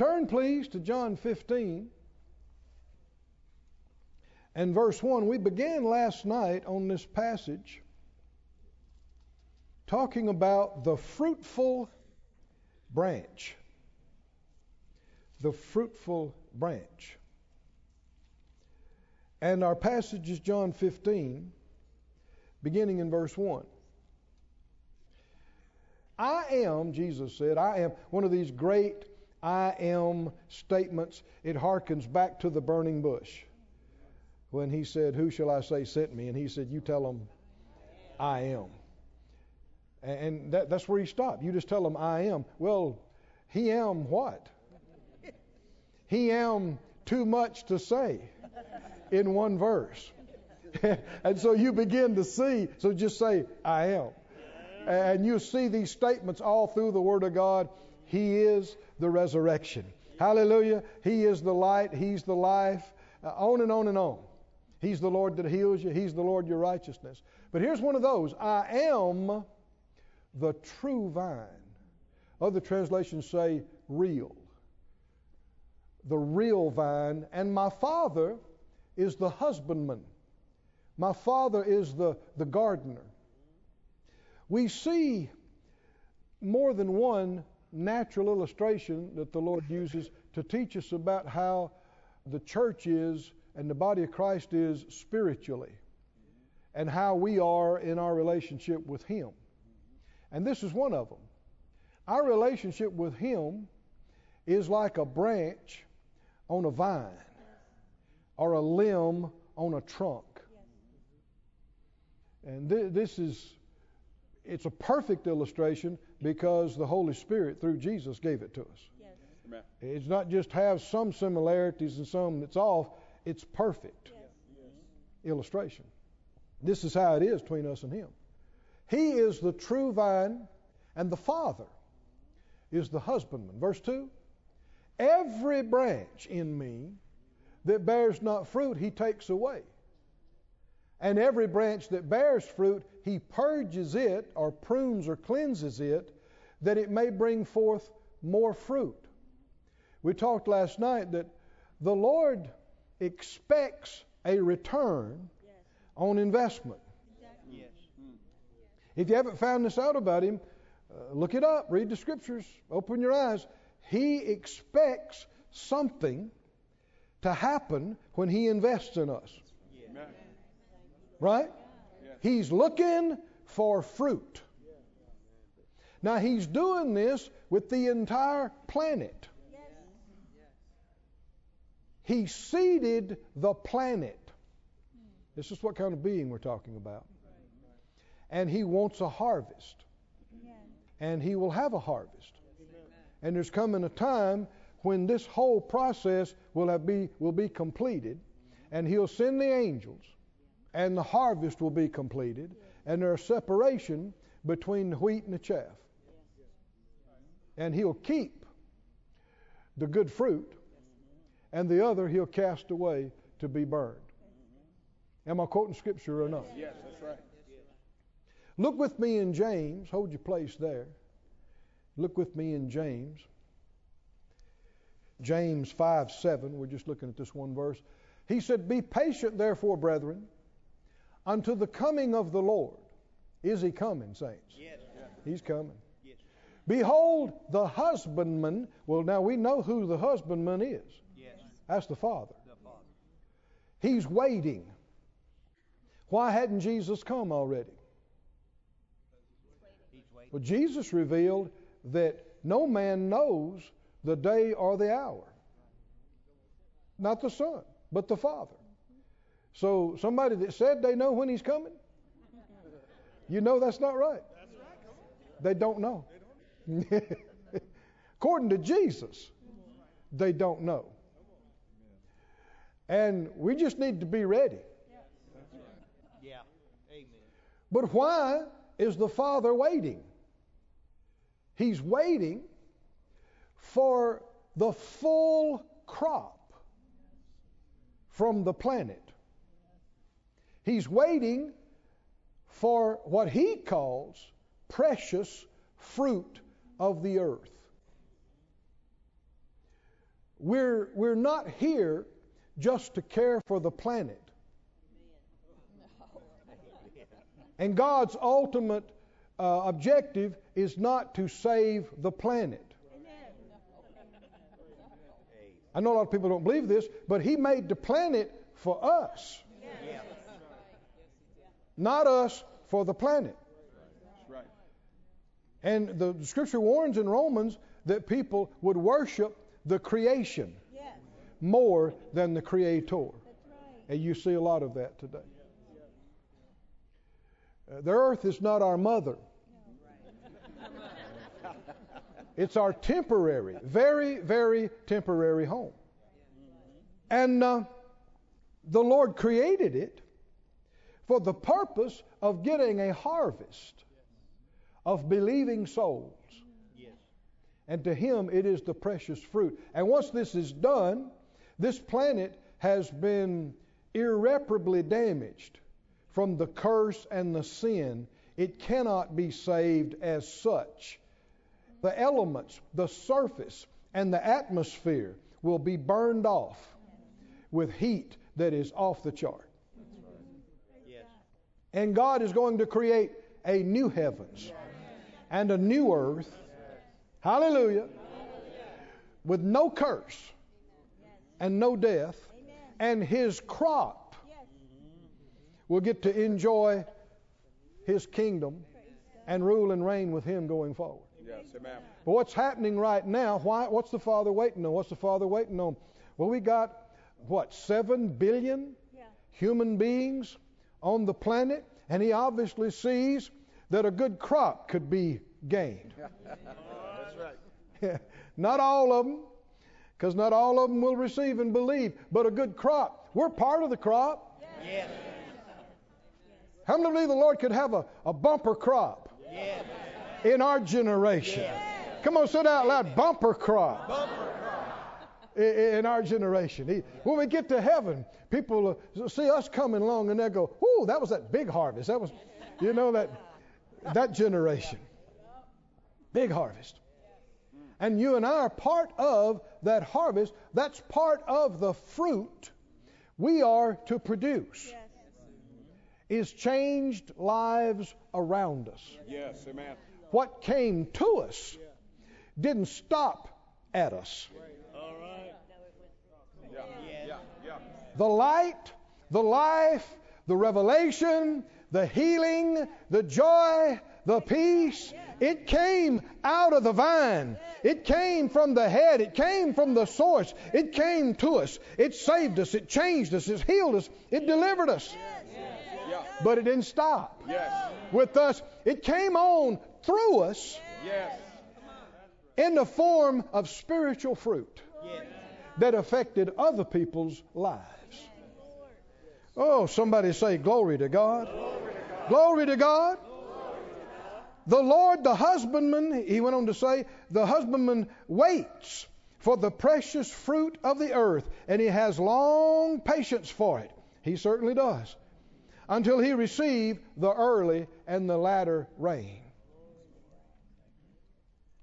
Turn, please, to John 15 and verse 1. We began last night on this passage talking about the fruitful branch. The fruitful branch. And our passage is John 15, beginning in verse 1. I am, Jesus said, I am one of these great I am statements. It harkens back to the burning bush when he said, Who shall I say sent me? And he said, You tell them, I am. And that, that's where he stopped. You just tell him, I am. Well, he am what? He am too much to say in one verse. and so you begin to see, so just say, I am. And you see these statements all through the Word of God. He is the resurrection. Hallelujah. He is the light. He's the life. Uh, on and on and on. He's the Lord that heals you. He's the Lord your righteousness. But here's one of those I am the true vine. Other translations say real. The real vine. And my Father is the husbandman. My Father is the, the gardener. We see more than one natural illustration that the Lord uses to teach us about how the church is and the body of Christ is spiritually and how we are in our relationship with Him. And this is one of them. Our relationship with Him is like a branch on a vine or a limb on a trunk. And th- this is, it's a perfect illustration because the Holy Spirit, through Jesus, gave it to us. Yes. It's not just have some similarities and some that's off, it's perfect yes. illustration. This is how it is between us and Him. He is the true vine, and the Father is the husbandman. Verse 2 Every branch in me that bears not fruit, He takes away. And every branch that bears fruit, He purges it, or prunes, or cleanses it, that it may bring forth more fruit. We talked last night that the Lord expects a return yes. on investment. Exactly. Yes. If you haven't found this out about him, uh, look it up, read the scriptures, open your eyes. He expects something to happen when he invests in us. Right? He's looking for fruit. Now, he's doing this with the entire planet. He seeded the planet. This is what kind of being we're talking about and he wants a harvest. And he will have a harvest. And there's coming a time when this whole process will be will be completed, and he'll send the angels, and the harvest will be completed, and there's separation between the wheat and the chaff. And he'll keep the good fruit, and the other he'll cast away to be burned. Am I quoting scripture or not? Yes, that's right. Look with me in James. Hold your place there. Look with me in James. James 5 7. We're just looking at this one verse. He said, Be patient, therefore, brethren, unto the coming of the Lord. Is he coming, saints? Yes. He's coming. Yes. Behold, the husbandman. Well, now we know who the husbandman is. Yes. That's the Father. The Father. He's waiting. Why hadn't Jesus come already? Well, Jesus revealed that no man knows the day or the hour. Not the Son, but the Father. So somebody that said they know when he's coming, you know that's not right. That's right. They don't know. According to Jesus, they don't know. And we just need to be ready. Yeah. Amen. But why is the Father waiting? He's waiting for the full crop from the planet. He's waiting for what he calls precious fruit of the earth. we're, we're not here just to care for the planet. And God's ultimate uh, objective is not to save the planet. I know a lot of people don't believe this, but He made the planet for us, not us for the planet. Right. And the, scripture warns in Romans that people would worship the creation more than the creator. And you see a lot of that today. Uh, the earth is not our mother. It's our temporary, very, very temporary home. And uh, the Lord created it for the purpose of getting a harvest of believing souls. And to Him, it is the precious fruit. And once this is done, this planet has been irreparably damaged from the curse and the sin. It cannot be saved as such. The elements, the surface, and the atmosphere will be burned off with heat that is off the chart. Yes. And God is going to create a new heavens and a new earth. Hallelujah. With no curse and no death. And his crop will get to enjoy his kingdom and rule and reign with him going forward. Yes, amen. But what's happening right now? Why? What's the Father waiting on? What's the Father waiting on? Well, we got what seven billion human beings on the planet, and He obviously sees that a good crop could be gained. That's right. not all of them, because not all of them will receive and believe, but a good crop. We're part of the crop. Yes. How many believe the Lord could have a, a bumper crop Yes. in our generation? Come on, say it out loud. Bumper crop. i- in our generation. When we get to heaven, people uh, see us coming along and they go, "Ooh, that was that big harvest. That was, you know, that that generation, big harvest." And you and I are part of that harvest. That's part of the fruit we are to produce. Is changed lives around us. Yes, amen. What came to us didn't stop at us. All right. Yeah, yeah, yeah. The light, the life, the revelation, the healing, the joy, the peace. It came out of the vine. It came from the head. It came from the source. It came to us. It saved us. It changed us. It healed us. It delivered us. But it didn't stop with us. It came on through us in the form of spiritual fruit that affected other people's lives. Oh, somebody say, Glory to God. Glory to God. The Lord, the husbandman, he went on to say, the husbandman waits for the precious fruit of the earth, and he has long patience for it. He certainly does. Until he receive the early and the latter rain.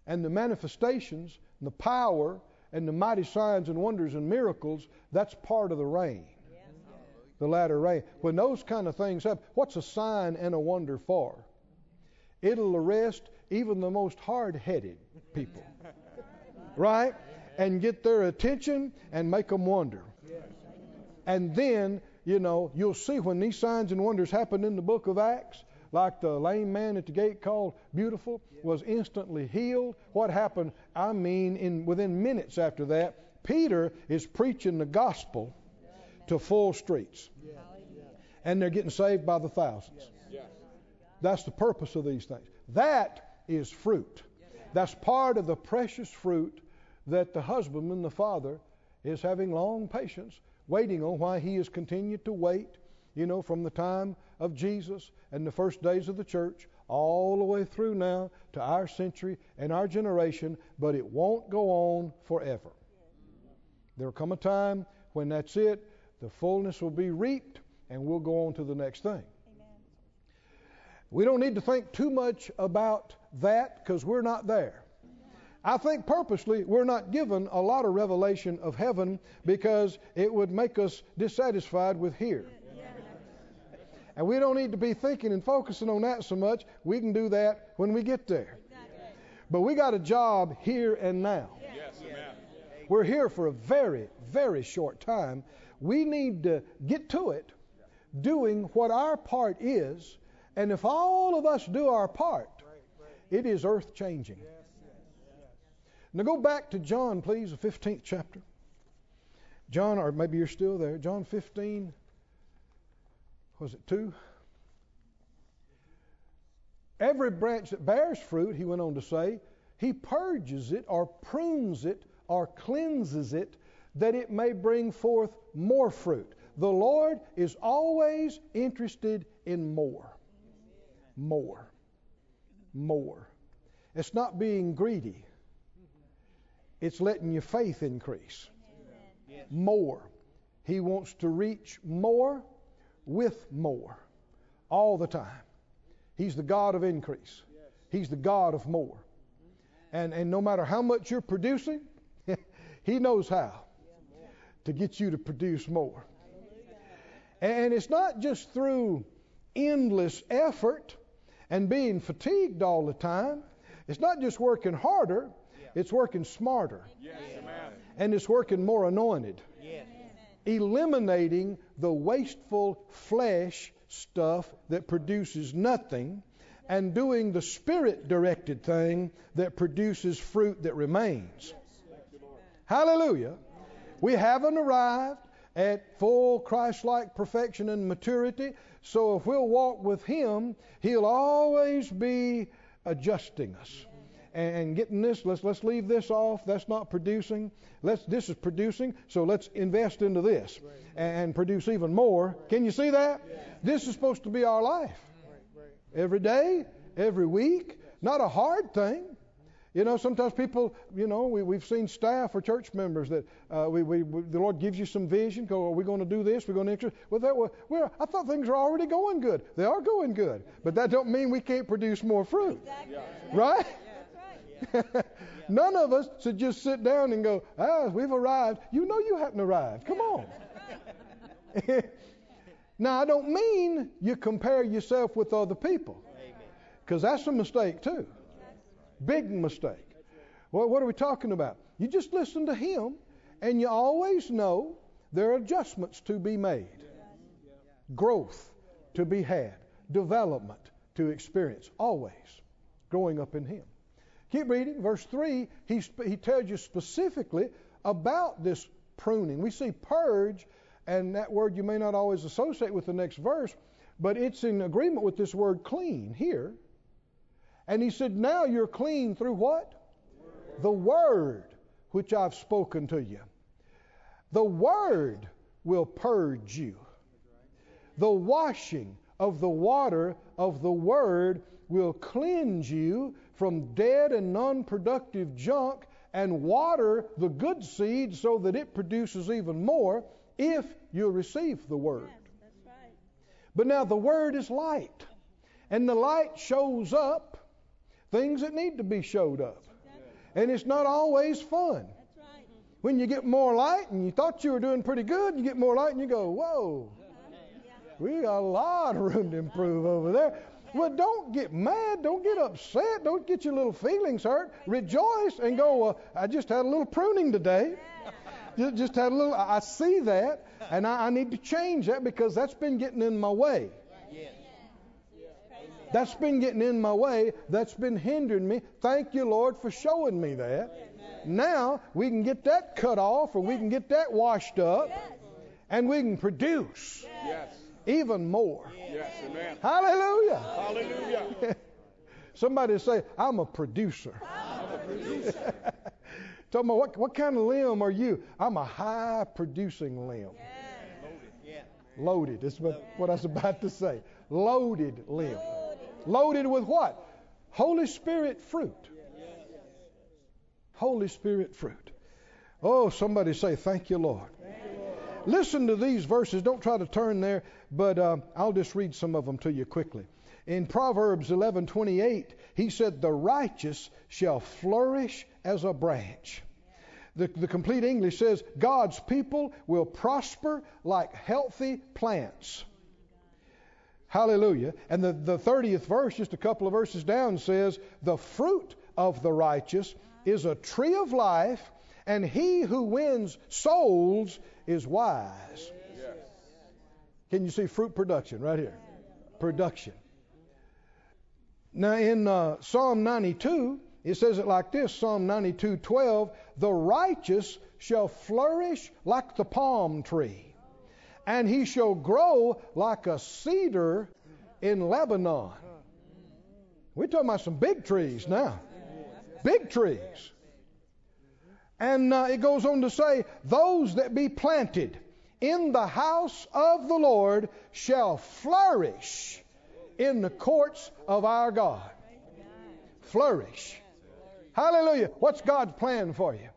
And the manifestations, and the power, and the mighty signs and wonders and miracles, that's part of the rain. The latter rain. When those kind of things happen, what's a sign and a wonder for? It'll arrest even the most hard headed people. Right? And get their attention and make them wonder. And then, you know, you'll see when these signs and wonders happen in the book of Acts, like the lame man at the gate called Beautiful was instantly healed. What happened? I mean, in within minutes after that, Peter is preaching the gospel to full streets. And they're getting saved by the thousands. That's the purpose of these things. That is fruit. That's part of the precious fruit that the husbandman, the father, is having long patience, waiting on why he has continued to wait, you know, from the time of Jesus and the first days of the church all the way through now to our century and our generation, but it won't go on forever. There will come a time when that's it, the fullness will be reaped, and we'll go on to the next thing. We don't need to think too much about that because we're not there. I think purposely we're not given a lot of revelation of heaven because it would make us dissatisfied with here. And we don't need to be thinking and focusing on that so much. We can do that when we get there. But we got a job here and now. Yes, amen. We're here for a very, very short time. We need to get to it doing what our part is. And if all of us do our part, it is earth changing. Now go back to John, please, the 15th chapter. John, or maybe you're still there. John 15, was it 2? Every branch that bears fruit, he went on to say, he purges it or prunes it or cleanses it that it may bring forth more fruit. The Lord is always interested in more. More. More. It's not being greedy, it's letting your faith increase. More. He wants to reach more with more all the time. He's the God of increase, He's the God of more. And, and no matter how much you're producing, He knows how to get you to produce more. And it's not just through endless effort and being fatigued all the time. It's not just working harder, it's working smarter. Yes. And it's working more anointed. Yes. Eliminating the wasteful flesh stuff that produces nothing and doing the spirit directed thing that produces fruit that remains. Hallelujah. We haven't arrived at full Christ like perfection and maturity, so if we'll walk with Him, He'll always be adjusting us. And getting this, let's let's leave this off. That's not producing. Let's this is producing, so let's invest into this and produce even more. Can you see that? This is supposed to be our life. Every day, every week. Not a hard thing. You know, sometimes people, you know, we, we've seen staff or church members that uh, we, we, we, the Lord gives you some vision. Go, are we going to do this? We're going to extra. Well, that, well, well, I thought things are already going good. They are going good, but that don't mean we can't produce more fruit, right? None of us should just sit down and go, ah, we've arrived. You know you haven't arrived. Come on. now, I don't mean you compare yourself with other people, because that's a mistake too. Big mistake. Well, what are we talking about? You just listen to him, and you always know there are adjustments to be made, growth to be had, development to experience, always growing up in him. Keep reading. Verse 3, he, he tells you specifically about this pruning. We see purge, and that word you may not always associate with the next verse, but it's in agreement with this word clean here. And he said, Now you're clean through what? Word. The word which I've spoken to you. The word will purge you. The washing of the water of the word will cleanse you from dead and non productive junk and water the good seed so that it produces even more if you receive the word. Yes, right. But now the word is light, and the light shows up things that need to be showed up. And it's not always fun. When you get more light and you thought you were doing pretty good, you get more light and you go, whoa, we got a lot of room to improve over there. Well, don't get mad. Don't get upset. Don't get your little feelings hurt. Rejoice and go, well, I just had a little pruning today. Just had a little, I I see that, and I, I need to change that because that's been getting in my way. Yes. That's been getting in my way. That's been hindering me. Thank you, Lord, for showing me that. Now we can get that cut off or we can get that washed up and we can produce Yes. even more. Yes, amen. Hallelujah. Hallelujah. Somebody say, I'm a producer. I'm a producer. Tell me, what, what kind of limb are you? I'm a high producing limb. Yeah. Loaded. That's what, what I was about to say. Loaded limb. Loaded with what? Holy Spirit fruit. Holy Spirit fruit. Oh, somebody say, Thank you, Lord. Listen to these verses. Don't try to turn there, but uh, I'll just read some of them to you quickly. In Proverbs 11:28, he said, "The righteous shall flourish as a branch. The, the complete English says God's people will prosper like healthy plants. Hallelujah. And the, the 30th verse, just a couple of verses down, says, The fruit of the righteous is a tree of life, and he who wins souls is wise. Yes. Can you see fruit production right here? Production. Now in uh, Psalm 92, it says it like this Psalm 92:12, the righteous shall flourish like the palm tree, and he shall grow like a cedar in Lebanon. We're talking about some big trees now. Big trees. And uh, it goes on to say, those that be planted in the house of the Lord shall flourish in the courts of our God. Flourish. Hallelujah. What's God's plan for you?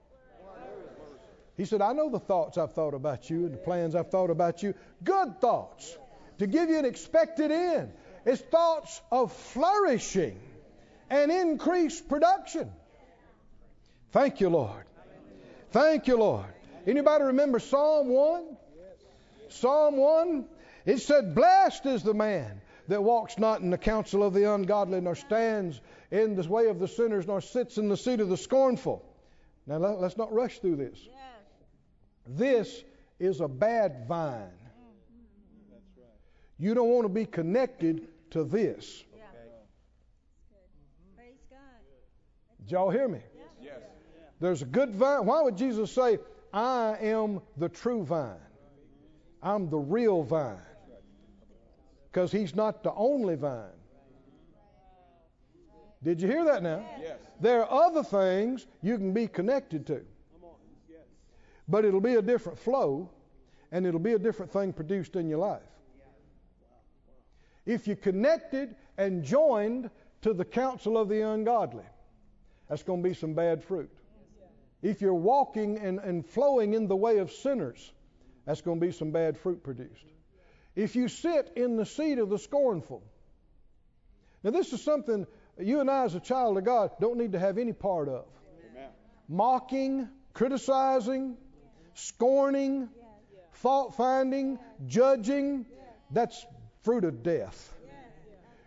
He said, I know the thoughts I've thought about you and the plans I've thought about you. Good thoughts to give you an expected end. It's thoughts of flourishing and increased production. Thank you, Lord. Thank you, Lord. Anybody remember Psalm 1? Psalm 1, it said, Blessed is the man that walks not in the counsel of the ungodly, nor stands in the way of the sinners, nor sits in the seat of the scornful. Now let, us not rush through this. This is a bad vine. You don't want to be connected to this. Did y'all hear me? Yes. There's a good vine. Why would Jesus say, I am the true vine? I'm the real vine. Because he's not the only vine. Did you hear that now? Yes. There are other things you can be connected to. But it'll be a different flow and it'll be a different thing produced in your life. If you're connected and joined to the counsel of the ungodly, that's going to be some bad fruit. If you're walking and, and flowing in the way of sinners, that's going to be some bad fruit produced. If you sit in the seat of the scornful, now this is something you and I, as a child of God, don't need to have any part of. Amen. Mocking, criticizing, scorning, fault finding, judging, that's fruit of death.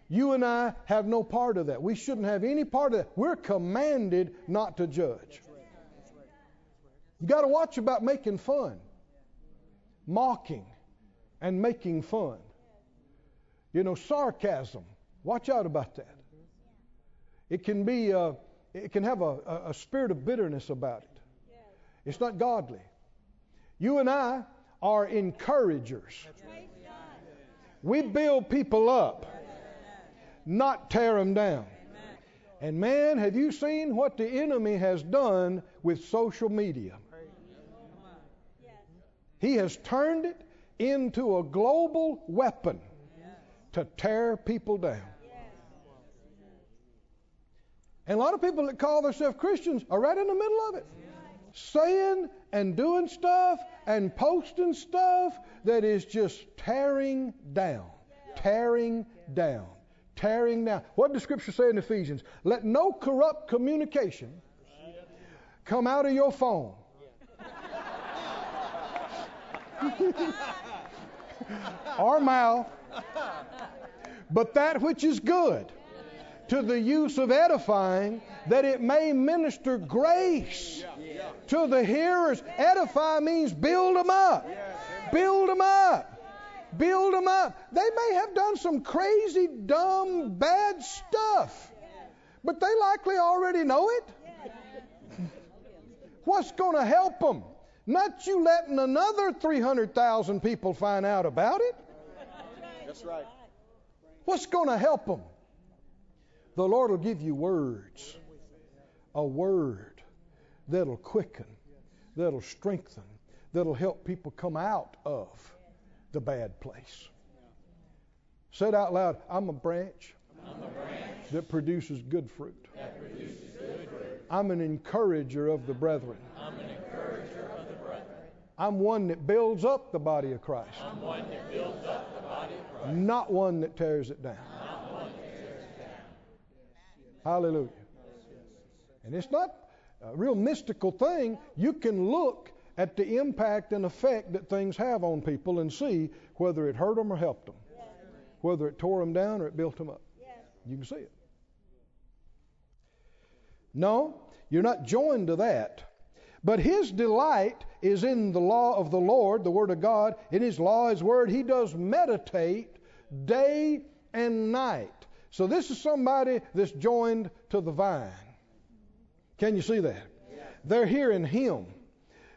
You and I have no part of that. We shouldn't have any part of that. We're commanded not to judge. You got to watch about making fun, mocking, and making fun. You know, sarcasm. Watch out about that. It can be, uh, it can have a, a, a spirit of bitterness about it. It's not godly. You and I are encouragers. We build people up, not tear them down. And man, have you seen what the enemy has done with social media? He has turned it into a global weapon to tear people down. And a lot of people that call themselves Christians are right in the middle of it. Saying and doing stuff and posting stuff that is just tearing down, tearing down, tearing down. What does Scripture say in Ephesians? Let no corrupt communication come out of your phone. or mouth, but that which is good to the use of edifying, that it may minister grace to the hearers. Edify means build them up. Build them up. Build them up. They may have done some crazy, dumb, bad stuff, but they likely already know it. What's going to help them? Not you letting another 300,000 people find out about it. That's right. What's going to help them? The Lord will give you words. A word that'll quicken, that'll strengthen, that'll help people come out of the bad place. Say it out loud I'm a branch, that produces good fruit. I'm an encourager of the brethren. I'm one that builds up the body of Christ. Not one that tears it down. Hallelujah. And it's not a real mystical thing, you can look at the impact and effect that things have on people and see whether it hurt them or helped them, whether it tore them down or it built them up. You can see it. No, you're not joined to that. But his delight is in the law of the Lord, the Word of God. In his law, his Word, he does meditate day and night. So this is somebody that's joined to the vine. Can you see that? They're hearing him.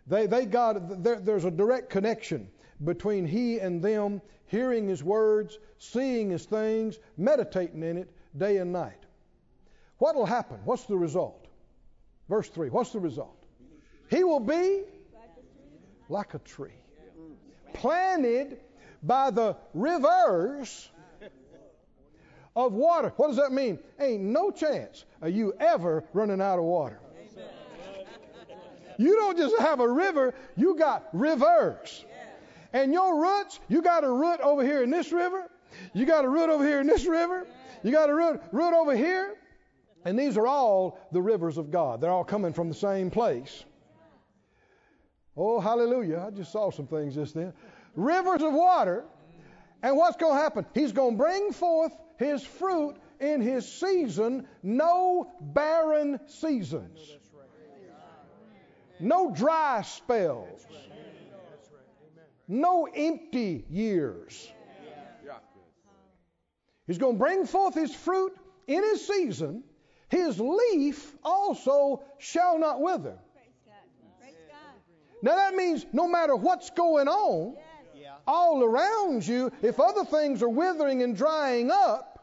They, they got, there, there's a direct connection between he and them, hearing his words, seeing his things, meditating in it day and night. What will happen? What's the result? Verse 3. What's the result? He will be like a tree planted by the rivers of water. What does that mean? Ain't no chance of you ever running out of water. You don't just have a river, you got rivers. And your roots, you got a root over here in this river, you got a root over here in this river, you got a root, root over here. And these are all the rivers of God. They're all coming from the same place. Oh, hallelujah. I just saw some things just then. Rivers of water. And what's going to happen? He's going to bring forth his fruit in his season, no barren seasons, no dry spells, no empty years. He's going to bring forth his fruit in his season. His leaf also shall not wither. Now that means no matter what's going on all around you, if other things are withering and drying up,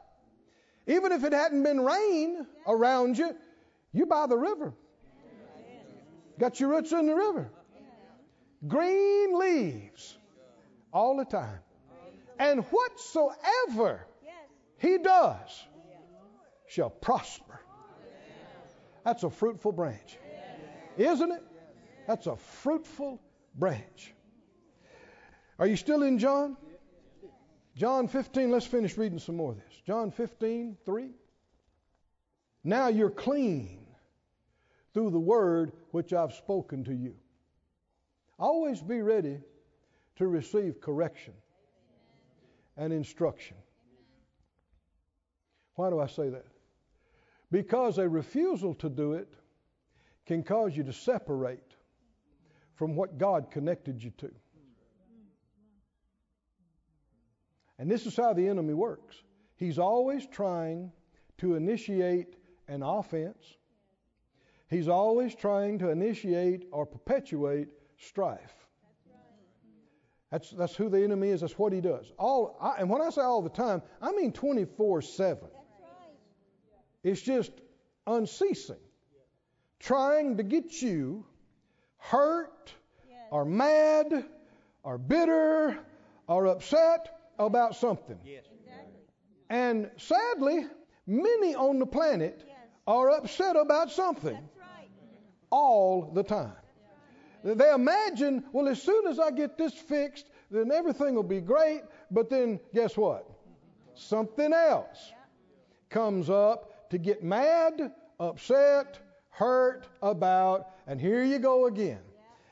even if it hadn't been rain around you, you by the river. Got your roots in the river. Green leaves all the time. And whatsoever he does shall prosper. That's a fruitful branch. Isn't it? That's a fruitful branch. Are you still in John? John 15, let's finish reading some more of this. John 15, 3. Now you're clean through the word which I've spoken to you. Always be ready to receive correction and instruction. Why do I say that? Because a refusal to do it can cause you to separate from what God connected you to. And this is how the enemy works. He's always trying to initiate an offense. He's always trying to initiate or perpetuate strife. That's, that's who the enemy is. That's what he does. All, I, and when I say all the time, I mean 24 7. It's just unceasing. Trying to get you hurt or mad or bitter or upset about something. Yes. And sadly, many on the planet are upset about something all the time. They imagine, well, as soon as I get this fixed, then everything will be great. But then, guess what? Something else comes up to get mad, upset, hurt about, and here you go again.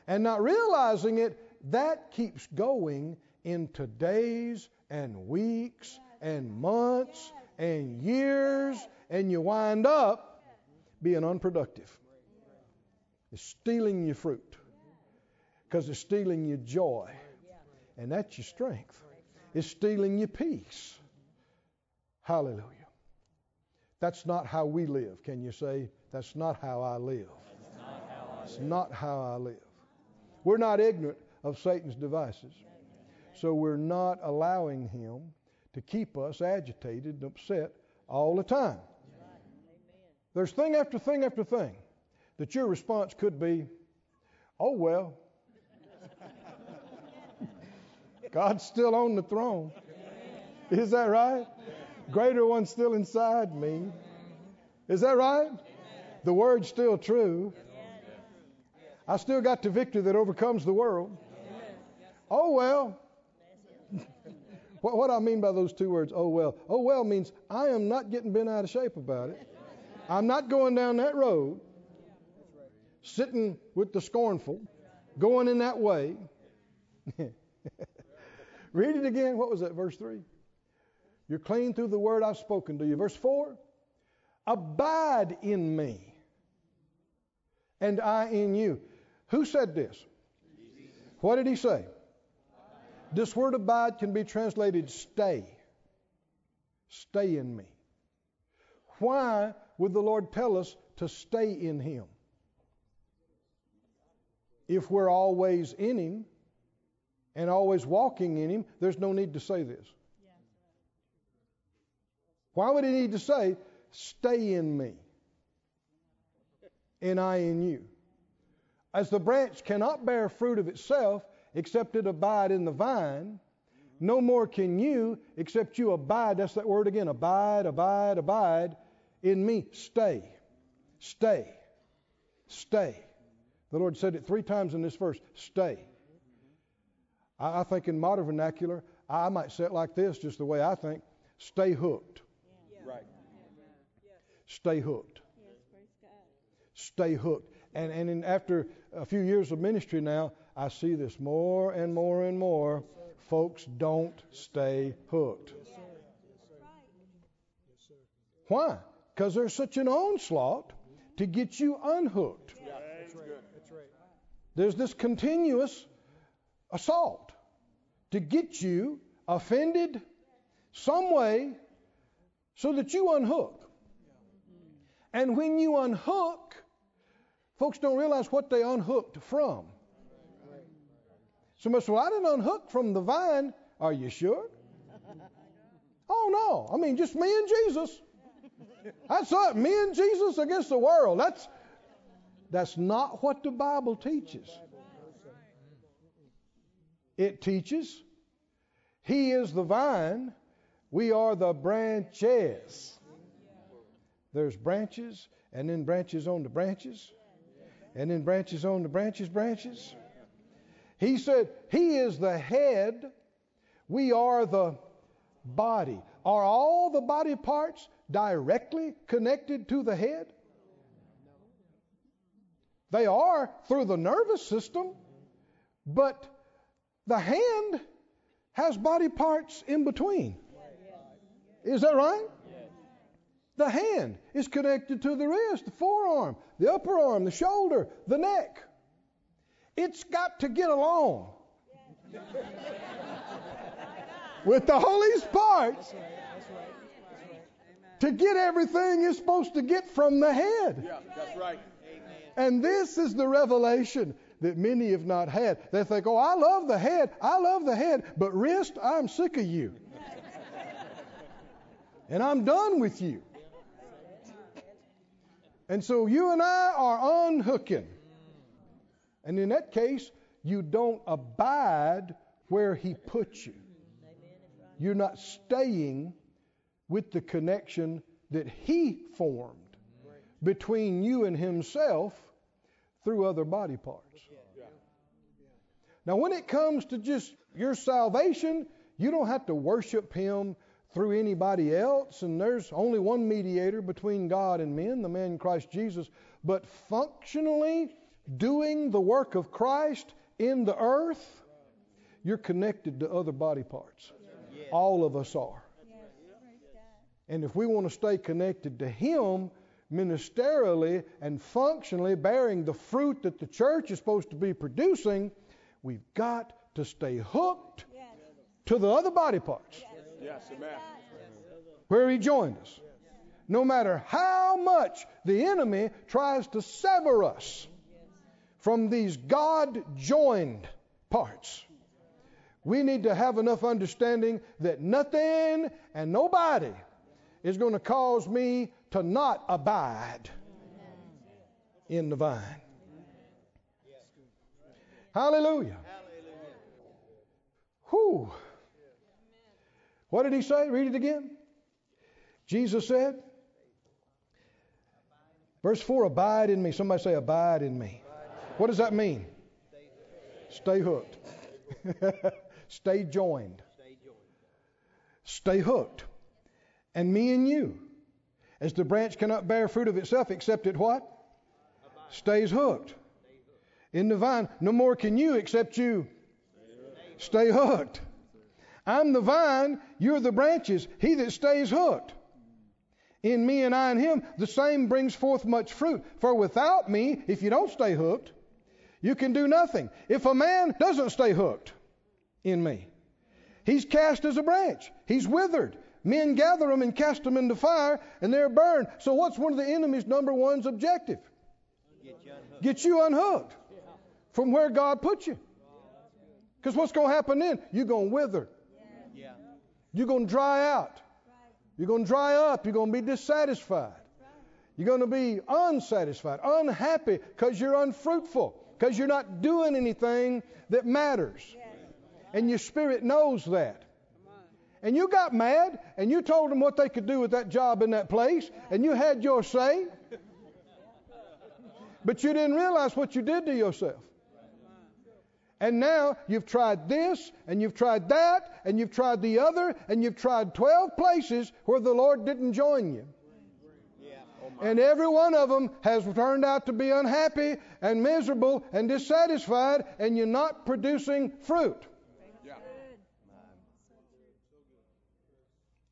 And not realizing it, that keeps going into days and weeks and months and years, and you wind up being unproductive. It's stealing your fruit because it's stealing your joy, and that's your strength. It's stealing your peace. Hallelujah. That's not how we live. Can you say, That's not how I live? It's not how I live. We're not ignorant of Satan's devices. So we're not allowing him to keep us agitated and upset all the time. There's thing after thing after thing that your response could be, oh, well, God's still on the throne. Is that right? Greater one's still inside me. Is that right? The word's still true. I still got the victory that overcomes the world. Oh, well. What, what I mean by those two words, oh, well. Oh, well means I am not getting bent out of shape about it. I'm not going down that road. sitting with the scornful, going in that way. Read it again. What was that, verse 3? You're clean through the word I've spoken to you. Verse 4 Abide in me, and I in you. Who said this? What did he say? This word abide can be translated stay. Stay in me. Why would the Lord tell us to stay in him? If we're always in him and always walking in him, there's no need to say this. Why would he need to say, stay in me and I in you? As the branch cannot bear fruit of itself except it abide in the vine, no more can you except you abide. That's that word again abide, abide, abide in me. Stay, stay, stay. The Lord said it three times in this verse stay. I, I think in modern vernacular, I might say it like this, just the way I think stay hooked. Right. Stay hooked. Stay hooked. And, and in, after a few years of ministry now, I see this more and more and more. Folks don't stay hooked. Why? Because there's such an onslaught to get you unhooked. Yeah, that's good. That's right. There's this continuous assault to get you offended some way so that you unhook. And when you unhook, folks don't realize what they unhooked from. Somebody said, Well, I didn't unhook from the vine. Are you sure? Oh, no. I mean, just me and Jesus. That's it. Me and Jesus against the world. That's, that's not what the Bible teaches. It teaches He is the vine, we are the branches. There's branches, and then branches on the branches, and then branches on the branches, branches. He said, He is the head, we are the body. Are all the body parts directly connected to the head? They are through the nervous system, but the hand has body parts in between. Is that right? The hand is connected to the wrist, the forearm, the upper arm, the shoulder, the neck. It's got to get along with the holiest parts to get everything it's supposed to get from the head. Yeah, that's right. And this is the revelation that many have not had. They think, oh, I love the head, I love the head, but wrist, I'm sick of you. and I'm done with you. And so you and I are unhooking. And in that case, you don't abide where He puts you. You're not staying with the connection that He formed between you and Himself through other body parts. Now, when it comes to just your salvation, you don't have to worship Him through anybody else, and there's only one mediator between God and men, the man Christ Jesus. But functionally, doing the work of Christ in the earth, you're connected to other body parts. All of us are. And if we want to stay connected to Him ministerially and functionally, bearing the fruit that the church is supposed to be producing, we've got to stay hooked to the other body parts Yes, amen. where He joined us. No matter how much the enemy tries to sever us from these God joined parts, we need to have enough understanding that nothing and nobody is going to cause me to not abide in the vine. Hallelujah. Whew. What did he say? Read it again. Jesus said, verse 4 Abide in me. Somebody say, Abide in me. What does that mean? Stay hooked. Stay joined. Stay hooked. And me and you. As the branch cannot bear fruit of itself except it what? stays hooked. In the vine, no more can you except you stay hooked. I'm the vine, you're the branches. He that stays hooked in me and I in him, the same brings forth much fruit. For without me, if you don't stay hooked, you can do nothing. If a man doesn't stay hooked in me, he's cast as a branch, he's withered. Men gather them and cast them into fire, and they're burned. So, what's one of the enemy's number one's objective? Get you unhooked. Get you unhooked from where God put you. Because what's going to happen then? You're going to wither. Yeah. You're going to dry out. You're going to dry up. You're going to be dissatisfied. You're going to be unsatisfied, unhappy because you're unfruitful, because you're not doing anything that matters. And your spirit knows that. And you got mad and you told them what they could do with that job in that place, and you had your say. But you didn't realize what you did to yourself. And now you've tried this, and you've tried that, and you've tried the other, and you've tried 12 places where the Lord didn't join you. Yeah. And every one of them has turned out to be unhappy and miserable and dissatisfied, and you're not producing fruit.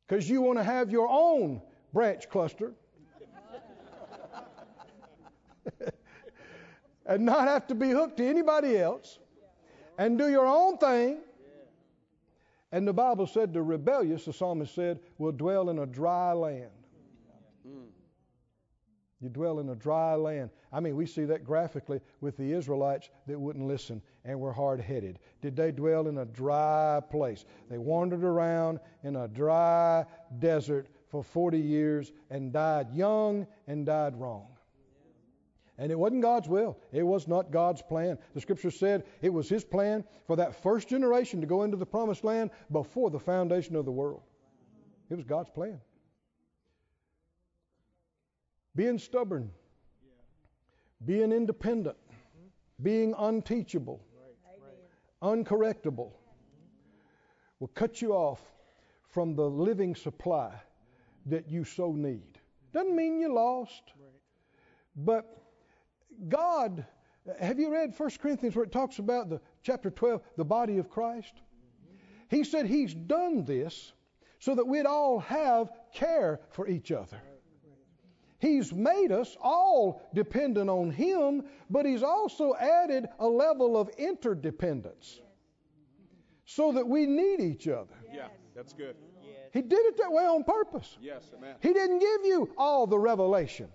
Because you want to have your own branch cluster and not have to be hooked to anybody else and do your own thing. And the Bible said the rebellious, the psalmist said, will dwell in a dry land. Hmm. You dwell in a dry land. I mean, we see that graphically with the Israelites that wouldn't listen and were hard headed. Did they dwell in a dry place? They wandered around in a dry desert for 40 years and died young and died wrong. And it wasn't God's will. It was not God's plan. The scripture said it was His plan for that first generation to go into the promised land before the foundation of the world. It was God's plan. Being stubborn, being independent, being unteachable, uncorrectable will cut you off from the living supply that you so need. Doesn't mean you're lost, but God, have you read 1 Corinthians where it talks about the chapter 12, the body of Christ? He said he's done this so that we'd all have care for each other. He's made us all dependent on him, but he's also added a level of interdependence so that we need each other. Yeah. That's good. He did it that way on purpose. Yes. Amen. He didn't give you all the revelation.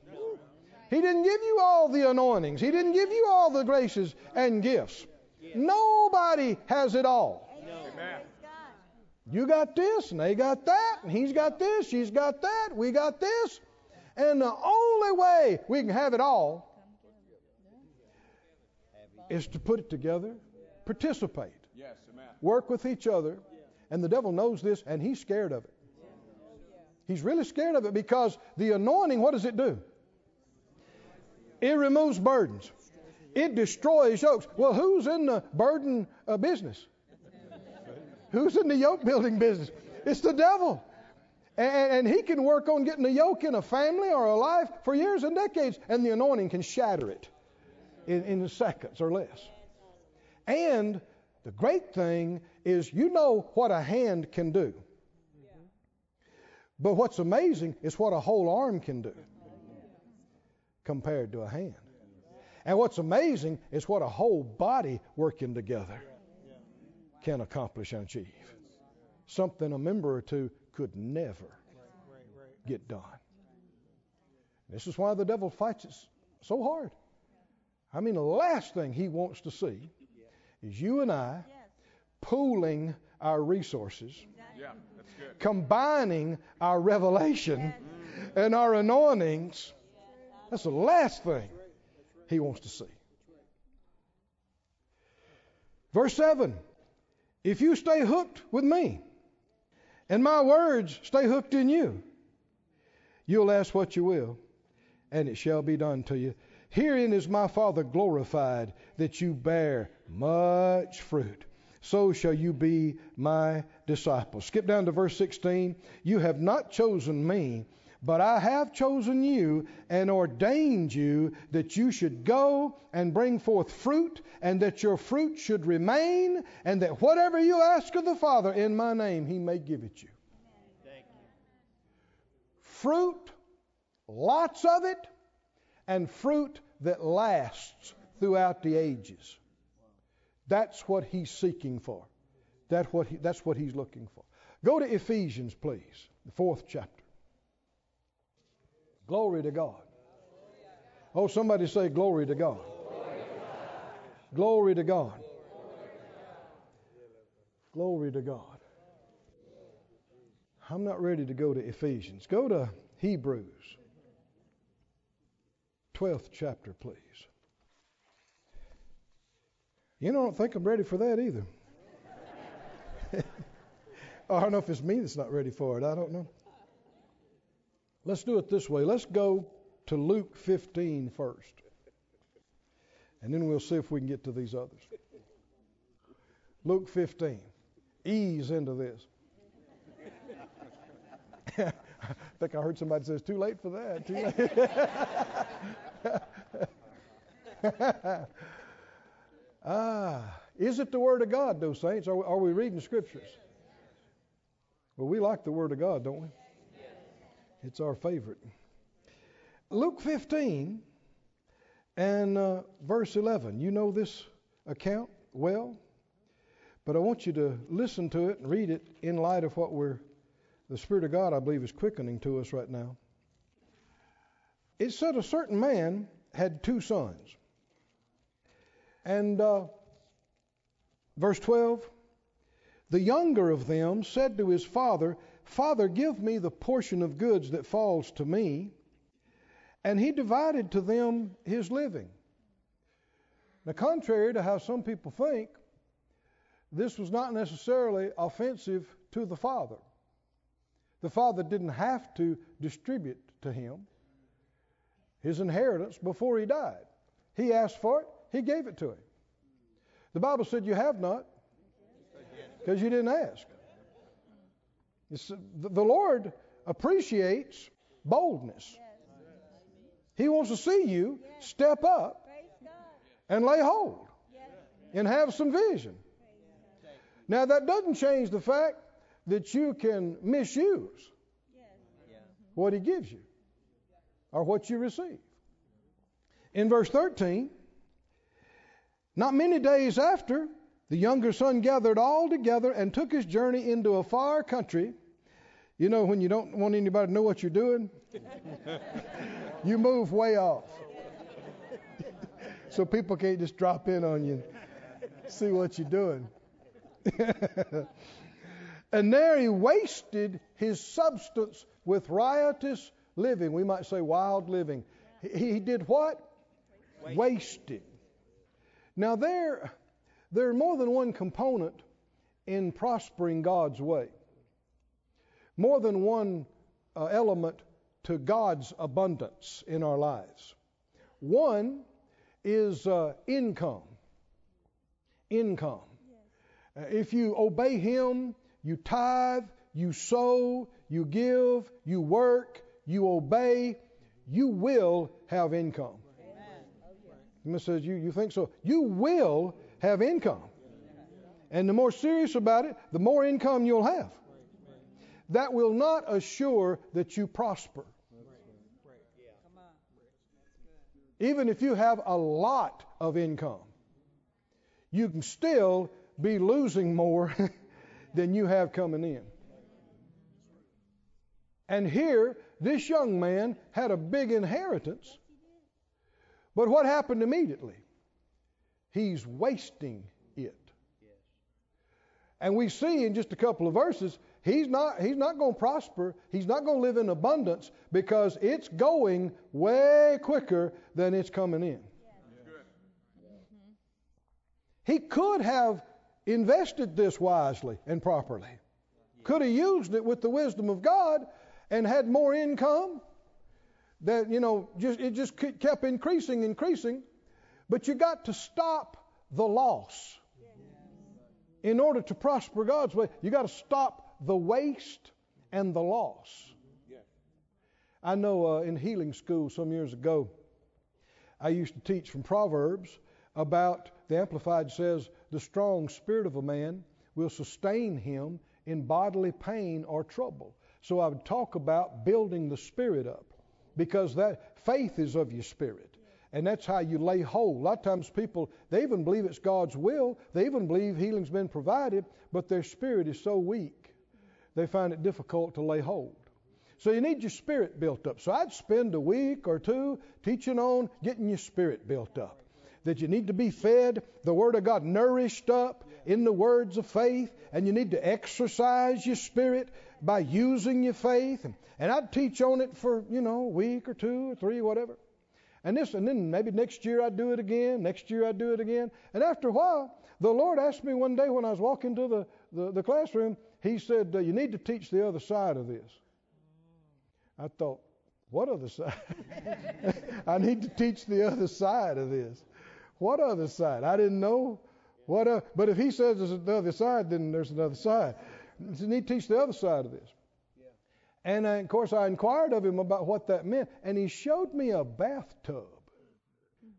He didn't give you all the anointings. He didn't give you all the graces and gifts. Nobody has it all. Amen. You got this, and they got that, and he's got this, she's got that, we got this. And the only way we can have it all is to put it together, participate, Yes. Work with each other. And the devil knows this, and he's scared of it. He's really scared of it because the anointing, what does it do? It removes burdens. It destroys yokes. Well, who's in the burden uh, business? Who's in the yoke building business? It's the devil. And, and he can work on getting a yoke in a family or a life for years and decades, and the anointing can shatter it in, in seconds or less. And the great thing is, you know what a hand can do. But what's amazing is what a whole arm can do compared to a hand. And what's amazing is what a whole body working together can accomplish and achieve. Something a member or two could never get done. This is why the devil fights it so hard. I mean, the last thing he wants to see is you and I pooling our resources, Yeah. Combining our revelation mm. and our anointings. That's the last thing he wants to see. Verse 7 If you stay hooked with me, and my words stay hooked in you, you'll ask what you will, and it shall be done to you. Herein is my Father glorified, that you bear much fruit. So shall you be my disciples. Skip down to verse 16. You have not chosen me, But I have chosen you and ordained you that you should go and bring forth fruit, and that your fruit should remain, and that whatever you ask of the Father in my name, he may give it you. Thank you. Fruit, lots of it, and fruit that lasts throughout the ages. That's what he's seeking for. That's what, he, that's what he's looking for. Go to Ephesians, please, the fourth chapter. Glory to God. Oh, somebody say, Glory to God. Glory to God. Glory to God. I'm not ready to go to Ephesians. Go to Hebrews, 12th chapter, please. You don't think I'm ready for that either. I don't know if it's me that's not ready for it. I don't know. Let's do it this way. Let's go to Luke 15 first. And then we'll see if we can get to these others. Luke 15. Ease into this. I think I heard somebody say too late for that. Too late. ah, is it the Word of God, those saints? Are we, are we reading Scriptures? Well, we like the Word of God, don't we? It's our favorite. Luke 15 and uh, verse 11. You know this account well, but I want you to listen to it and read it in light of what we're, the Spirit of God, I believe, is quickening to us right now. It said a certain man had two sons. And uh, verse 12 the younger of them said to his father, Father, give me the portion of goods that falls to me. And he divided to them his living. Now, contrary to how some people think, this was not necessarily offensive to the father. The father didn't have to distribute to him his inheritance before he died. He asked for it, he gave it to him. The Bible said, You have not because you didn't ask. It's, the Lord appreciates boldness. He wants to see you step up and lay hold and have some vision. Now, that doesn't change the fact that you can misuse what He gives you or what you receive. In verse 13, not many days after, the younger son gathered all together and took his journey into a far country. You know, when you don't want anybody to know what you're doing, you move way off. so people can't just drop in on you and see what you're doing. and there he wasted his substance with riotous living. We might say wild living. He, he did what? Wasted. wasted. Now, there there are more than one component in prospering God's way, more than one uh, element to God's abundance in our lives. One is uh, income. Income. Uh, if you obey Him, you tithe, you sow, you give, you work, you obey, you will have income. Amen. says, you, you think so? You will have income. And the more serious about it, the more income you'll have. That will not assure that you prosper. Even if you have a lot of income, you can still be losing more than you have coming in. And here, this young man had a big inheritance. But what happened immediately? He's wasting it. And we see in just a couple of verses, he's not, he's not going to prosper. He's not going to live in abundance because it's going way quicker than it's coming in. He could have invested this wisely and properly. Could have used it with the wisdom of God and had more income. That you know, just it just kept increasing, increasing. But you got to stop the loss. In order to prosper God's way, you got to stop the waste and the loss. I know uh, in healing school some years ago, I used to teach from Proverbs about the Amplified says, the strong spirit of a man will sustain him in bodily pain or trouble. So I would talk about building the spirit up because that faith is of your spirit. And that's how you lay hold. A lot of times people, they even believe it's God's will. They even believe healing's been provided, but their spirit is so weak, they find it difficult to lay hold. So you need your spirit built up. So I'd spend a week or two teaching on getting your spirit built up. That you need to be fed the Word of God, nourished up in the words of faith, and you need to exercise your spirit by using your faith. And I'd teach on it for, you know, a week or two or three, whatever. And this, and then maybe next year I'd do it again. Next year I'd do it again. And after a while, the Lord asked me one day when I was walking to the, the, the classroom, He said, You need to teach the other side of this. I thought, What other side? I need to teach the other side of this. What other side? I didn't know. What? Uh, but if He says there's another side, then there's another side. You need to teach the other side of this. And uh, of course, I inquired of him about what that meant, and he showed me a bathtub,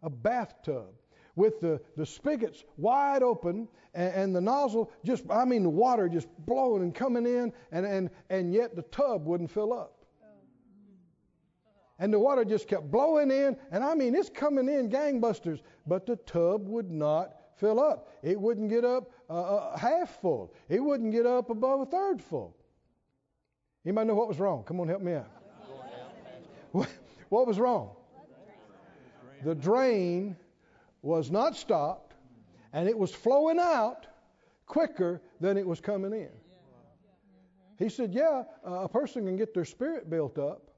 a bathtub with the, the spigots wide open and, and, the nozzle just, I mean, the water just blowing and coming in, and, and, and yet the tub wouldn't fill up. And the water just kept blowing in, and I mean, it's coming in gangbusters, but the tub would not fill up. It wouldn't get up uh, uh half full, it wouldn't get up above a third full. Anybody know what was wrong? Come on, help me out. What was wrong? The drain was not stopped, and it was flowing out quicker than it was coming in. He said, Yeah, uh, a person can get their spirit built up,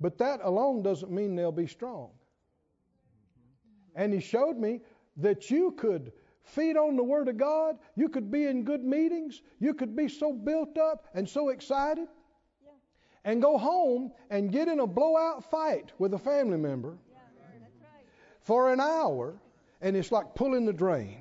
but that alone doesn't mean they'll be strong. And he showed me that you could feed on the Word of God, you could be in good meetings, you could be so built up and so excited and go home and get in a blowout fight with a family member for an hour, and it's like pulling the drain.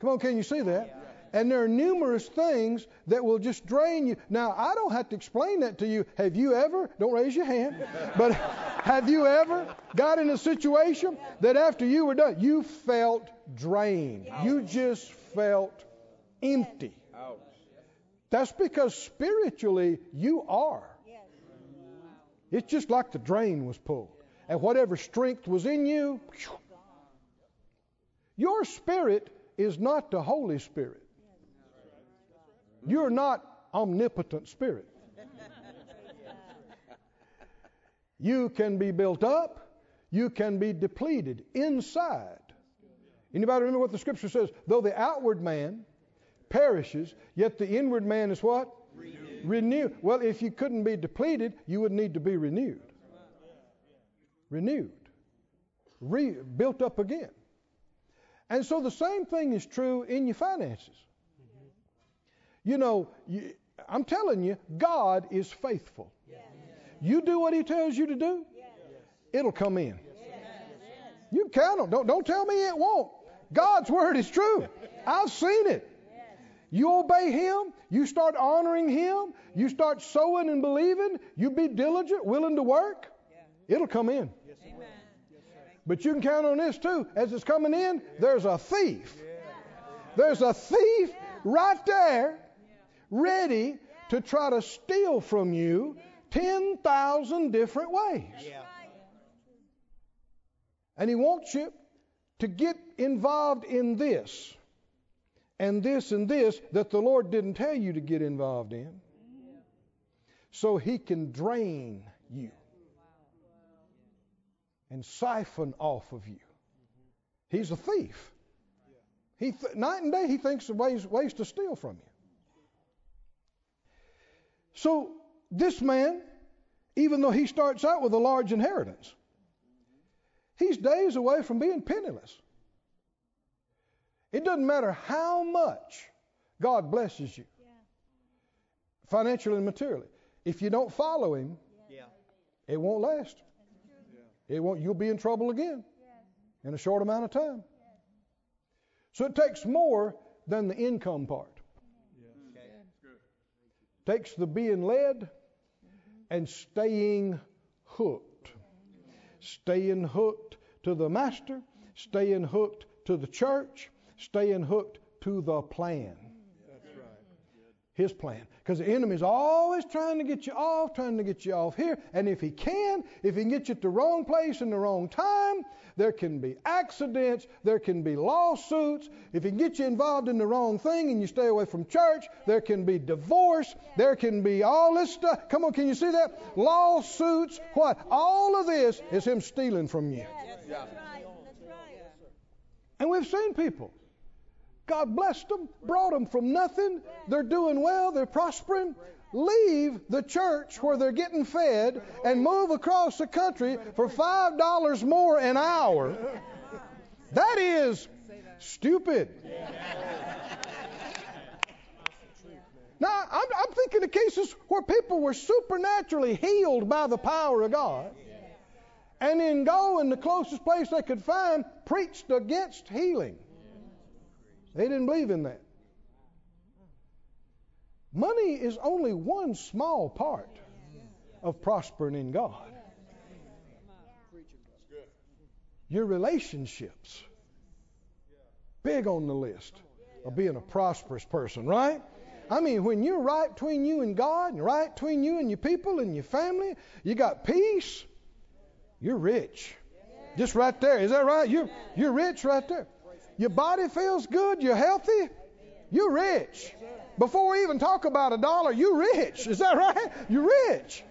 Come on, can you see that? And there are numerous things that will just drain you. Now, I don't have to explain that to you. Have you ever, don't raise your hand, but have you ever got in a situation that after you were done, you felt drained? You just felt empty. That's because spiritually you are. It's just like the drain was pulled. And whatever strength was in you, your spirit is not the Holy Spirit. You're not omnipotent spirit. You can be built up, you can be depleted inside. Anybody remember what the scripture says? Though the outward man perishes, yet the inward man is what? Renewed. renewed. Well, if you couldn't be depleted, you would need to be renewed. Renewed. Re- built up again. And so the same thing is true in your finances. Mm-hmm. You know, you, I'm telling you, God is faithful. You do what He tells you to do, it'll come in. You count on. Don't, don't tell me it won't. God's word is true. I've seen it. You obey Him, you start honoring Him, you start sowing and believing, you be diligent, willing to work, it'll come in. But you can count on this too. As it's coming in, there's a thief. There's a thief right there ready to try to steal from you 10,000 different ways. And he wants you to get involved in this and this and this that the Lord didn't tell you to get involved in. So he can drain you and siphon off of you. He's a thief. He th- night and day he thinks of ways, ways to steal from you. So this man, even though he starts out with a large inheritance, he's days away from being penniless. It doesn't matter how much God blesses you, yeah. financially and materially. If you don't follow Him, yeah. it won't last. It won't. You'll be in trouble again in a short amount of time. So it takes more than the income part. Okay. Takes the being led, mm-hmm. and staying hooked. Staying hooked to the master, staying hooked to the church, staying hooked to the plan. His plan. Because the enemy's always trying to get you off, trying to get you off here. And if he can, if he can get you at the wrong place in the wrong time, there can be accidents, there can be lawsuits. If he can get you involved in the wrong thing and you stay away from church, there can be divorce, there can be all this stuff. Come on, can you see that? Lawsuits, what? All of this is him stealing from you. And we've seen people. God blessed them, brought them from nothing. They're doing well, they're prospering. Leave the church where they're getting fed and move across the country for $5 more an hour. That is stupid. Now, I'm, I'm thinking of cases where people were supernaturally healed by the power of God and then go in the closest place they could find, preached against healing. They didn't believe in that. Money is only one small part of prospering in God. Your relationships, big on the list of being a prosperous person, right? I mean, when you're right between you and God, and right between you and your people and your family, you got peace, you're rich. Just right there. Is that right? You're, you're rich right there. Your body feels good, you're healthy, you're rich. Before we even talk about a dollar, you're rich. Is that right? You're rich.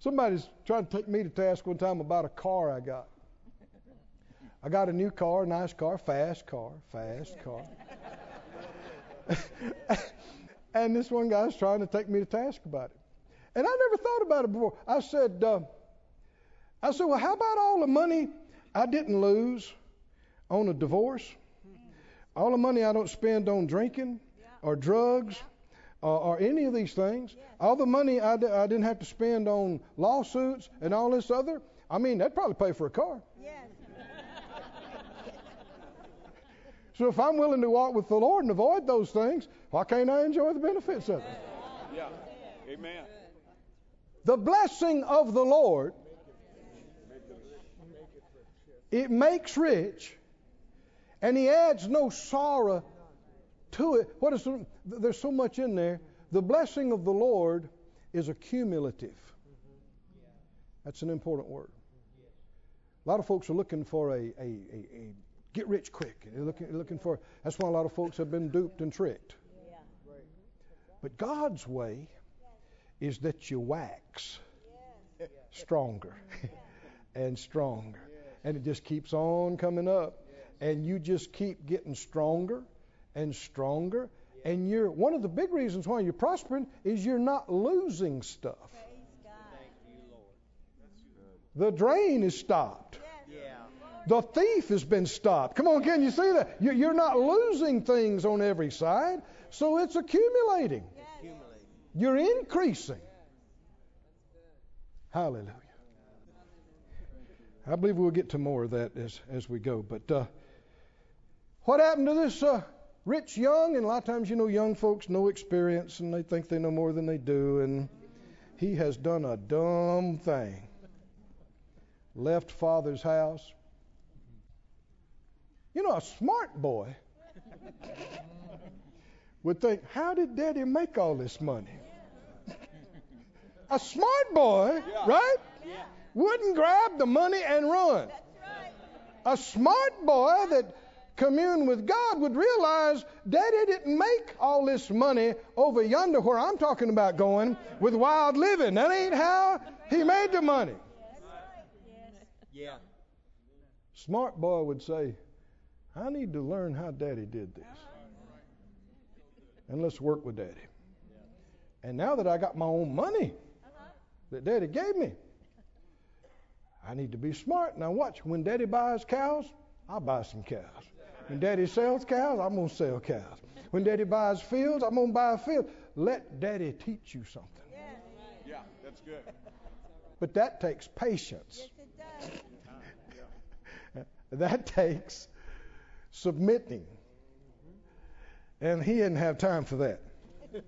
Somebody's trying to take me to task one time about a car I got. I got a new car, nice car, fast car, fast car. and this one guy's trying to take me to task about it. And I never thought about it before. I said, uh, I said, well, how about all the money I didn't lose on a divorce? All the money I don't spend on drinking or drugs or, or any of these things. All the money I d- I didn't have to spend on lawsuits and all this other. I mean, that'd probably pay for a car. So if I'm willing to walk with the Lord and avoid those things, why can't I enjoy the benefits of it? Yeah. Amen. The blessing of the Lord, it makes rich, and He adds no sorrow to it. What is there's so much in there. The blessing of the Lord is accumulative. That's an important word. A lot of folks are looking for a, a, a, a get rich quick. They're looking, looking for. That's why a lot of folks have been duped and tricked. But God's way is that you wax stronger and stronger. And it just keeps on coming up. And you just keep getting stronger and stronger. And you're one of the big reasons why you're prospering is you're not losing stuff. The drain is stopped. Yeah. The thief has been stopped. Come on, can you see that? You- You're not losing things on every side, so it's accumulating. You're increasing. Hallelujah. I believe we'll get to more of that as, as we go. But uh, what happened to this uh, rich young? And a lot of times, you know, young folks no experience and they think they know more than they do. And he has done a dumb thing. Left father's house. You know, a smart boy would think, how did daddy make all this money? A smart boy, right? Wouldn't grab the money and run. A smart boy that communed with God would realize daddy didn't make all this money over yonder where I'm talking about going with wild living. That ain't how he made the money. Yeah. Smart boy would say, I need to learn how daddy did this. And let's work with daddy. And now that I got my own money that daddy gave me, I need to be smart. Now watch, when daddy buys cows, I'll buy some cows. When daddy sells cows, I'm going to sell cows. When daddy buys fields, I'm going to buy a field. Let daddy teach you something. Yeah. That's good. But that takes patience. Yes, it does. that takes submitting. And he didn't have time for that.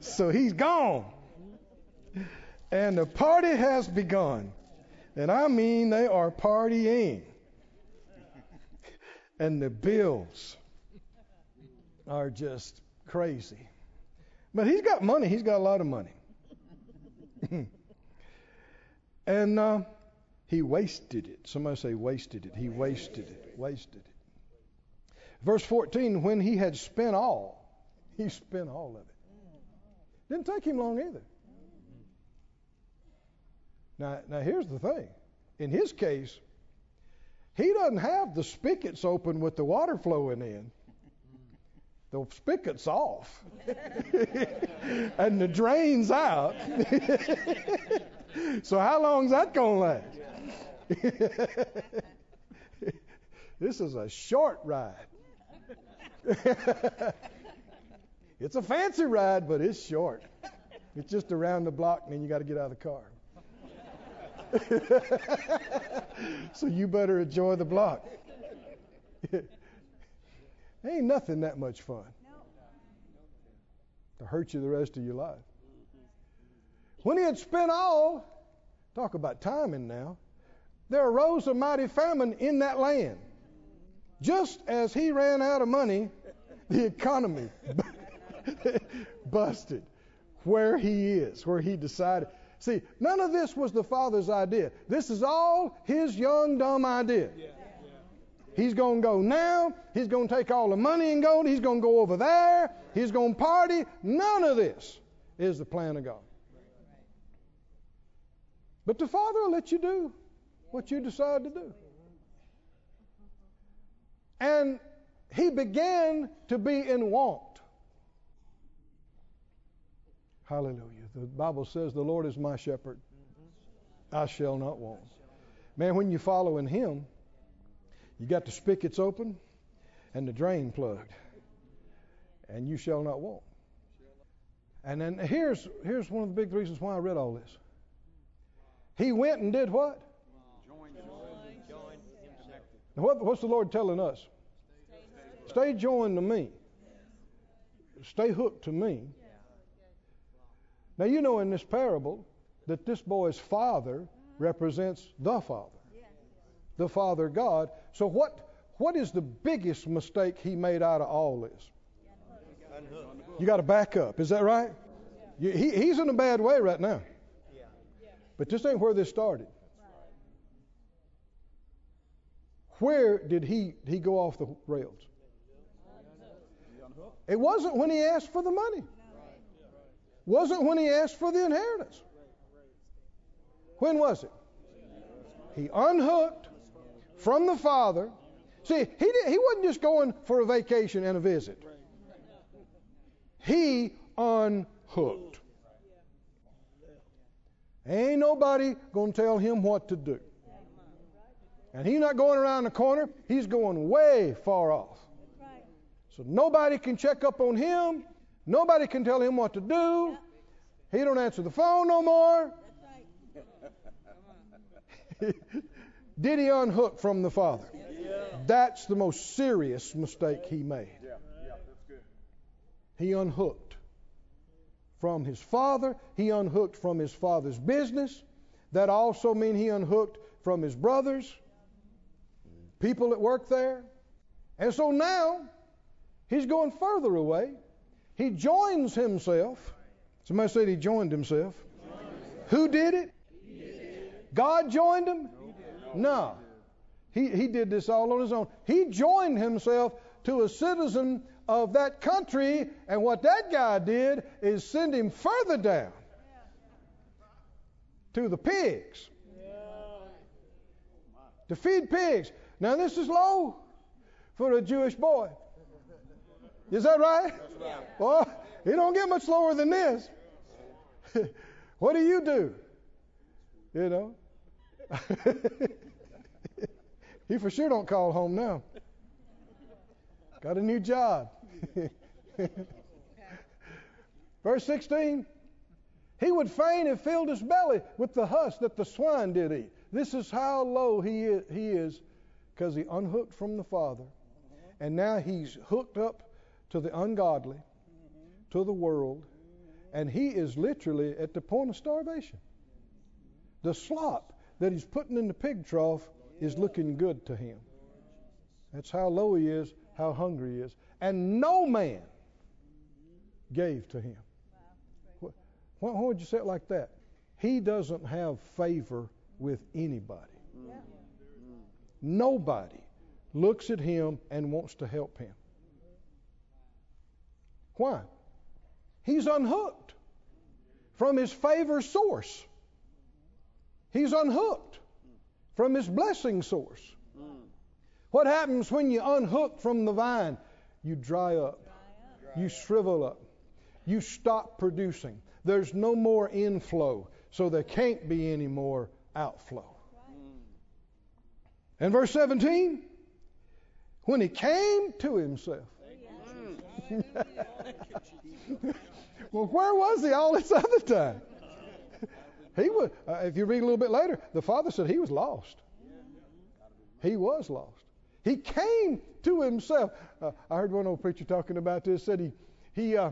so he's gone. And the party has begun. And I mean, they are partying. And the bills are just crazy. But he's got money. He's got a lot of money. and uh, he wasted it. Somebody say, wasted it. He wasted it. Wasted it. Verse 14, when he had spent all, he spent all of it. Didn't take him long either. Now, now here's the thing. In his case, he doesn't have the spigots open with the water flowing in. The spigot's off. and the drain's out. so how long's that going to last? this is a short ride. it's a fancy ride, but it's short. It's just around the block, and then you got to get out of the car. so you better enjoy the block. Ain't nothing that much fun to hurt you the rest of your life. When he had spent all, talk about timing now, there arose a mighty famine in that land. Just as he ran out of money, the economy busted where he is, where he decided. See, none of this was the father's idea. This is all his young, dumb idea. He's going to go now. He's going to take all the money and gold. He's going to go over there. He's going to party. None of this is the plan of God. But the Father will let you do what you decide to do. And he began to be in want. Hallelujah. The Bible says, The Lord is my shepherd. I shall not want. Man, when you follow in him, you got the spigots open and the drain plugged, and you shall not want. And then here's here's one of the big reasons why I read all this. He went and did what? Join joined. Now what, what's the Lord telling us? Stay joined to me. Stay hooked to me. Now you know in this parable that this boy's father represents the Father the Father God. So what what is the biggest mistake he made out of all this? You got to back up. Is that right? You, he, he's in a bad way right now. But this ain't where this started. Where did he, he go off the rails? It wasn't when he asked for the money. Wasn't when he asked for the inheritance. When was it? He unhooked from the Father. See, he, did, he wasn't just going for a vacation and a visit. He unhooked. Ain't nobody going to tell him what to do. And he's not going around the corner, he's going way far off. So nobody can check up on him. Nobody can tell him what to do. He don't answer the phone no more. Did he unhook from the Father? That's the most serious mistake he made. He unhooked from his father. He unhooked from his father's business. That also means he unhooked from his brothers, people that work there. And so now he's going further away. He joins himself. Somebody said he joined himself. Who did it? God joined him? No. He, he did this all on his own. He joined himself to a citizen of that country, and what that guy did is send him further down to the pigs to feed pigs. Now, this is low for a Jewish boy. Is that right? Well, he don't get much lower than this. what do you do? You know? he for sure don't call home now. Got a new job. Verse 16. He would fain have filled his belly with the husk that the swine did eat. This is how low he he is because he unhooked from the Father. And now he's hooked up to the ungodly, to the world, and he is literally at the point of starvation. The slop that he's putting in the pig trough is looking good to him. That's how low he is, how hungry he is. And no man gave to him. Why, why would you say it like that? He doesn't have favor with anybody. Nobody looks at him and wants to help him. Why? He's unhooked from his favor source. He's unhooked from his blessing source. What happens when you unhook from the vine? You dry up. You shrivel up. You stop producing. There's no more inflow, so there can't be any more outflow. And verse 17, when he came to himself. well, where was he all this other time? He was, uh, if you read a little bit later, the father said he was lost. He was lost. He came to himself. Uh, I heard one old preacher talking about this. Said he, he, uh,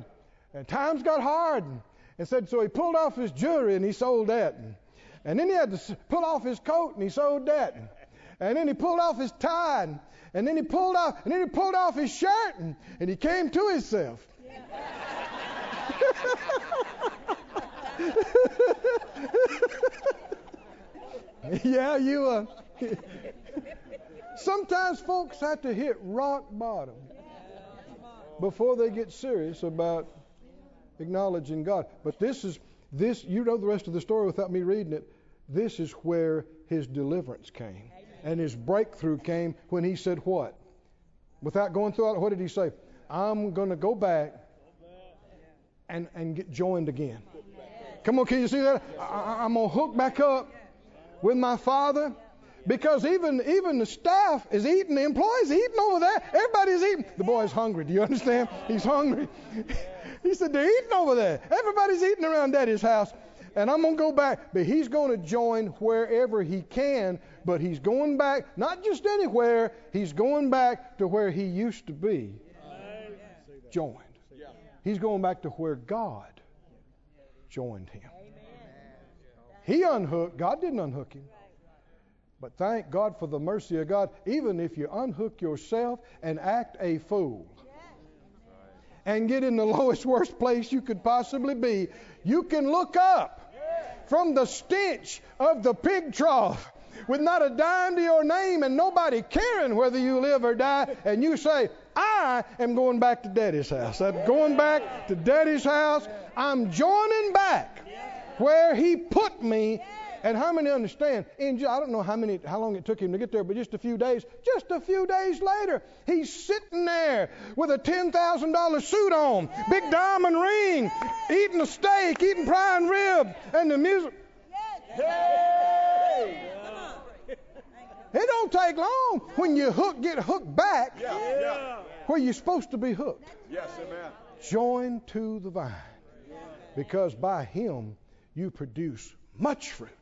times got hard, and, and, said so. He pulled off his jewelry and he sold that, and, and then he had to pull off his coat and he sold that, and, and then he pulled off his tie, and, and then he pulled off, and then he pulled off his shirt, and, and he came to himself. yeah, you. Uh, sometimes folks have to hit rock bottom before they get serious about acknowledging God. But this is this. You know the rest of the story without me reading it. This is where his deliverance came and his breakthrough came when he said what? Without going through it, what did he say? I'm going to go back and, and get joined again. Come on, can you see that? I, am going to hook back up with my father because even even the staff is eating, the employees eating over there. Everybody's eating. The boy's hungry. Do you understand? He's hungry. he said, They're eating over there. Everybody's eating around daddy's house. And I'm going to go back. But he's going to join wherever he can. But he's going back, not just anywhere, he's going back to where he used to be joined. He's going back to where God joined him. He unhooked, God didn't unhook him. But thank God for the mercy of God, even if you unhook yourself and act a fool and get in the lowest, worst place you could possibly be, you can look up from the stench of the pig trough with not a dime to your name and nobody caring whether you live or die, and you say, I am going back to daddy's house. I'm going back to daddy's house. I'm joining back where he put me. And how many understand? In, I don't know how many, how long it took him to get there, but just a few days. Just a few days later, he's sitting there with a ten thousand dollar suit on, big diamond ring, eating a steak, eating prime rib, and the music. Hey! It don't take long when you hook, get hooked back yeah, yeah. where you're supposed to be hooked. Yes, amen. Join to the vine. Because by him you produce much fruit